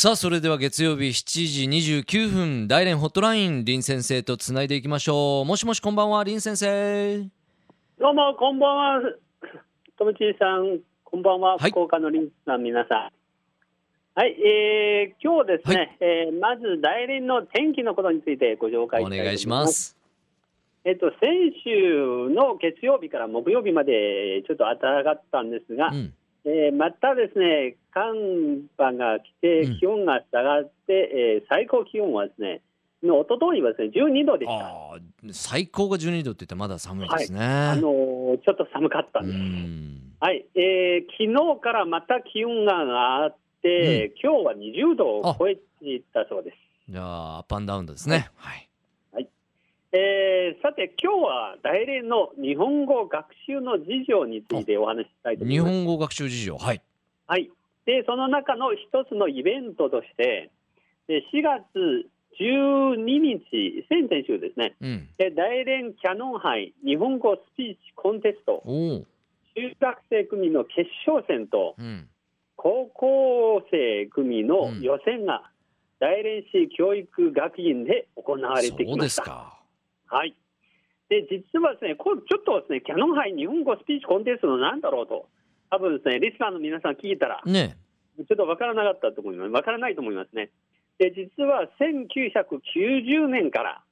さあそれでは月曜日7時29分大連ホットライン林先生とつないでいきましょうもしもしこんばんは林先生どうも、こんばんは。ともちーさん、こんばんは。はい福岡のリンさん、皆さん。はい、えー、今日ですね、えーまず大連の天気のことについてご紹介。お願いしますえっと、先週の月曜日から木曜日までちょっと暖かったんですが、うんえーまたですね、寒波が来うん。て、気温が下がって、えー最高気温はですね、の一昨日はですね、12度でした。最高が12度って言ったらまだ寒いですね、あのーちょっと寒かったうんです。ん。はい、えー昨日からまた気温が上がって、今日は20度を超えていったそうです。じゃあアップアンダウンドですね。はいえーさて、今日は大連の日本語学習の事情についてお話ししたいと思い日ます。本語学習事情はい。はい、でその中の一つのイベントとして、で4月12日、先々週ですね、うん。で大連キャノン杯日本語スピーチコンテスト、中学生組の決勝戦と、うん。高校生組の予選が大連市教育学院で行われてきました。ですかはい。で、実はですね、これちょっとですね、キャノン杯日本語スピーチコンテストのなんだろうと、多分ですね、リスナーの皆さん聞いたら、ねちょっとわからなかったと思います。わからないと思いますね。で、実は1990年から、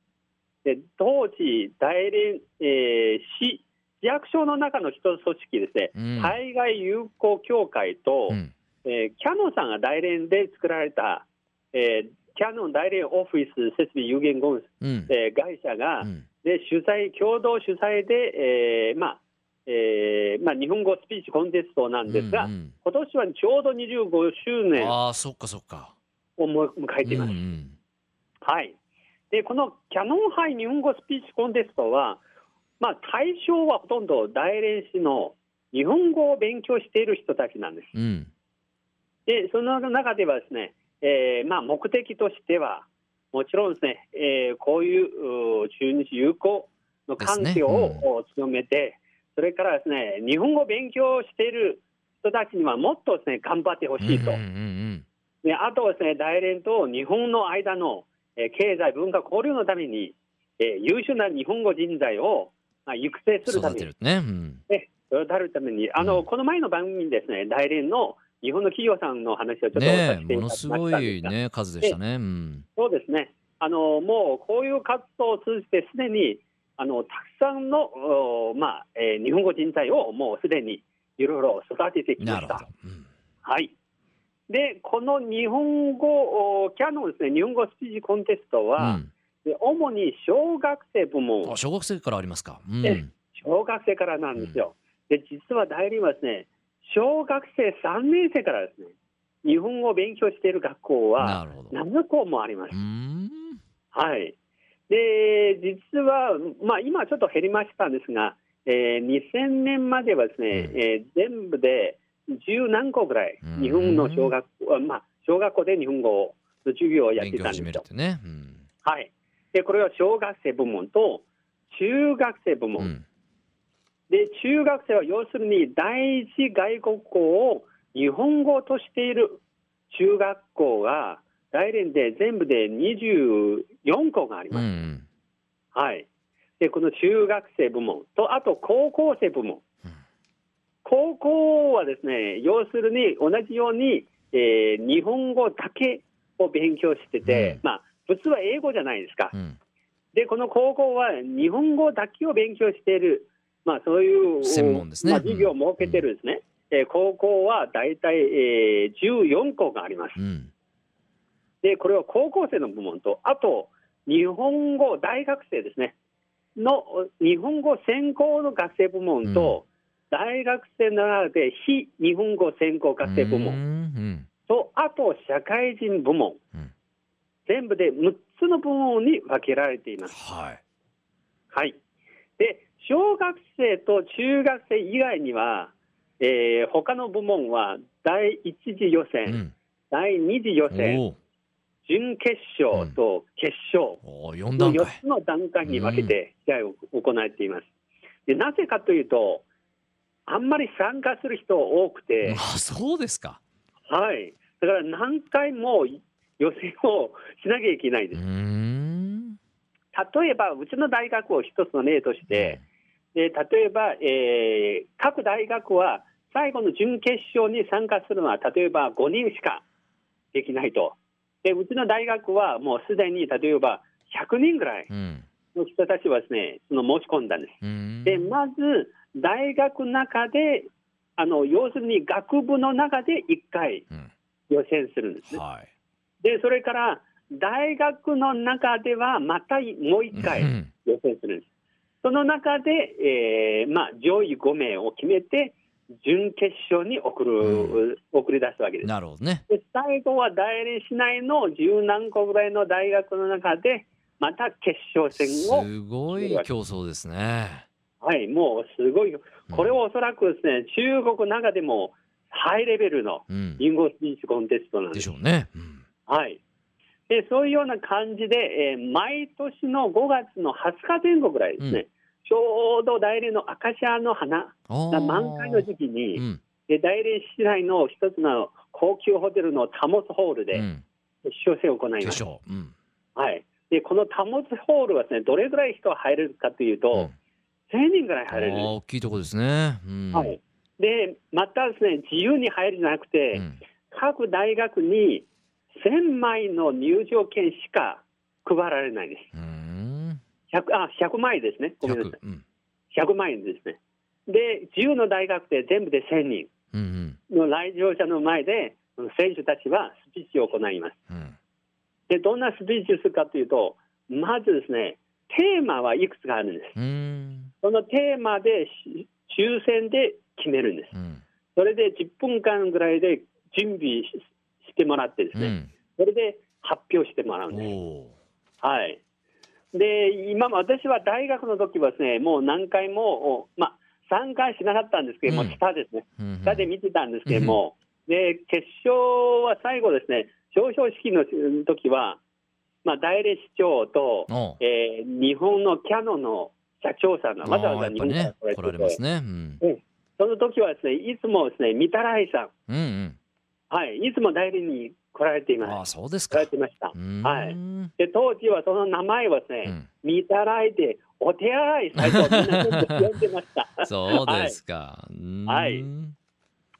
で当時、大連、えー市、市役所の中の一つ組織ですね、うん海外友好協会と、うんえーキャノンさんが大連で作られた、えーキャノン大連オフィス設備有限公司、うん。えー会社が、うん。で主催共同主催で、えーまあえーまあ、日本語スピーチコンテストなんですが、うんうん。今年はちょうど25周年ああそっかそっか。をも迎えています。うんうん。はい、でこのキャノン杯日本語スピーチコンテストは、まあ、対象はほとんど大連市の日本語を勉強している人たちなんです。うん。でその中ではですね、えーまあ、目的としては、もちろんですね、えーこういうう中日友好の関係を、強めて、それからですね、日本語を勉強している人たちにはもっとですね、頑張ってほしいと。うんうんうんであとはですね、大連と日本の間の、えー経済文化交流のために、えー優秀な日本語人材を、まあ、育成するために。育てるね。うん。ね、それをたるために、あの、うん。この前の番組にですね、大連の日本の企業さんの話をちょっとさねせていただきえものすごましたんですが、いね数でしたね。うん。そうですね、あのもうこういう活動を通じて、すでにあのたくさんの、おまあえー日本語人材をもうすでにいろいろ育ててきました。なるほど。うん。はい、で、この日本語、おキャノンですね、日本語スピーチコンテストは、うん。で主に小学生部門。あ、小学生からありますか。うん。え小学生からなんですよ。で、実は大連はですね、小学生3年生からですね、日本語を勉強している学校はなるほど7校もありますう。んはい。で、実は、まあ今ちょっと減りましたんですが、えー2000年まではですね、うんえー全部で十何校ぐらいうん日本の小学校、あまあ小学校で日本語の授業をやってたんですよ。始めるってねうんはい。で、これは小学生部門と中学生部門。うんで中学生は要するに第一外国語を日本語としている中学校が大連で全部で24校があります。うんうんはい。で、この中学生部門と、あと高校生部門。うん高校はですね、要するに同じように、えー日本語だけを勉強してて、うんまあ、普通は英語じゃないですか。うんで、この高校は日本語だけを勉強している、まあ、そういう専門ですね。まあ、授業を設けてるんですね。えー高校は大体、えー14校があります。うん。で、これは高校生の部門と、あと、日本語、大学生ですね、の日本語専攻の学生部門と、大学生の中で非日本語専攻学生部う門ん。と、あと社会人部門、うん。全部で6つの部門に分けられています。はい。はい。で、小学生と中学生以外には、えー他の部門は第一次予選、うん。第二次予選、準決勝と決勝おー4の段4階つの段階に分けて試合を行っています。でなぜかというと、あんまり参加する人多くて、あそうですか。はい、だから何回も予選をしなきゃいけないんです。例えば、うちの大学を一つの例として、で例えば、えー各大学は最後の準決勝に参加するのは、例えば5人しかできないと。でうちの大学はもうすでに例えば100人ぐらいうんの人たちはですね、その申し込んだんです。うーんで、まず大学の中で、あの要するに学部の中で1回うん予選するんですね。はいで、それから大学の中ではまたもう1回うん予選するんです。その中で、えーまあ、上位5名を決めて、準決勝に送る、送り出すわけです。なるほどね。で最後は大連市内の十何個ぐらいの大学の中で、また決勝戦を、すごい競争ですね。はい、もうすごい、これはおそらくですね、中国の中でもハイレベルのうん。リンゴスピーチコンテストなんで。ですしょうね。うん。はい。で、そういうような感じで、えー毎年の5月の20日前後ぐらいですね、うんちょうど大連のアカシアの花が満開の時期に、うん。で大連市内の一つの高級ホテルのタモスホールでうん。決勝戦を行い決まうん。はい。で、このタモスホールはですね、どれぐらい人が入れるかというと、うん。1000人ぐらいあ入れる。大きいとこですね。はい。で、またですね、自由に入るんじゃなくて、うん。各大学に1000枚の入場券しか配られないんです。うーん 100, あ100枚ですね。ごめんなさい100。うん100万円ですね。で、10の大学で全部で1000人うんの来場者の前で、選手たちはスピーチを行います。うんうんで、どんなスピーチをするかというと、まずですね、テーマはいくつかあるんです。うーんそのテーマでし抽選で決めるんです。うんそれで10分間ぐらいで準備ししてもらってですね、うんそれで発表してもらうおんです。おはい。で、今も私は大学の時はですね、もう何回も、おまあ、参加しなかったんですけども、うん。下ですね。下で見てたんですけども、で、決勝は最後ですね、表彰式の時は、まあ、大連市長と、えー日本のキャノンの社長さんがわざわざ日本から来られますね。うん。その時はですね、いつもですね、御手洗さん、うんうん。はい、いつも代理に来られていああます。そうですか。来られていました。はい。で、当時はその名前はですね、うん。御手洗いで、お手洗い最初、みんな呼んでました。そうですか。はい。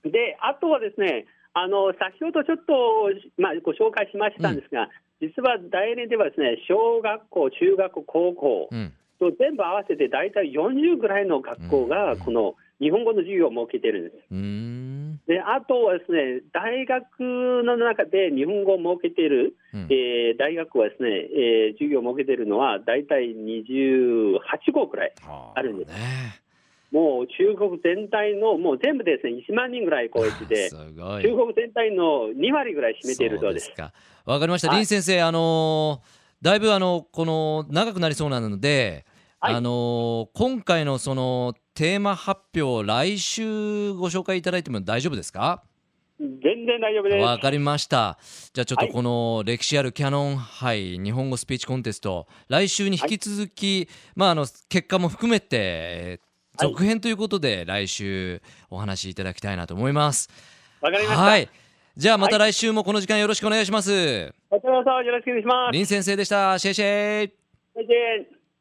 で、あとはですね、あの先ほどちょっと、まあ、ご紹介しましたんですが、実は大連ではですね、小学校、中学校、高校うん。と全部合わせて大体40ぐらいの学校が、この日本語の授業を設けてるんです。であとはですね、大学の中で日本語を設けている、うんえー大学はですね、えー授業を設けているのは大体28校くらい。あるんですねもう中国全体の、もう全部でですね、1万人ぐらい超えてて、すごい。中国全体の2割ぐらい占めているそうです。か。わかりました。はい林先生、あのーだいぶあのこの長くなりそうなので、はいあのー今回のそのテーマ発表来週ご紹介いただいても大丈夫ですか？全然大丈夫です。わかりました。じゃあちょっとはいこの歴史あるキャノン杯日本語スピーチコンテスト来週に引き続き、まああの結果も含めて続編ということで来週お話しいただきたいなと思います。わかりました。はい。じゃあまた来週もこの時間よろしくお願いします。こちらこそよろしくお願いします。林先生でした。シェイシェイ。再見 Love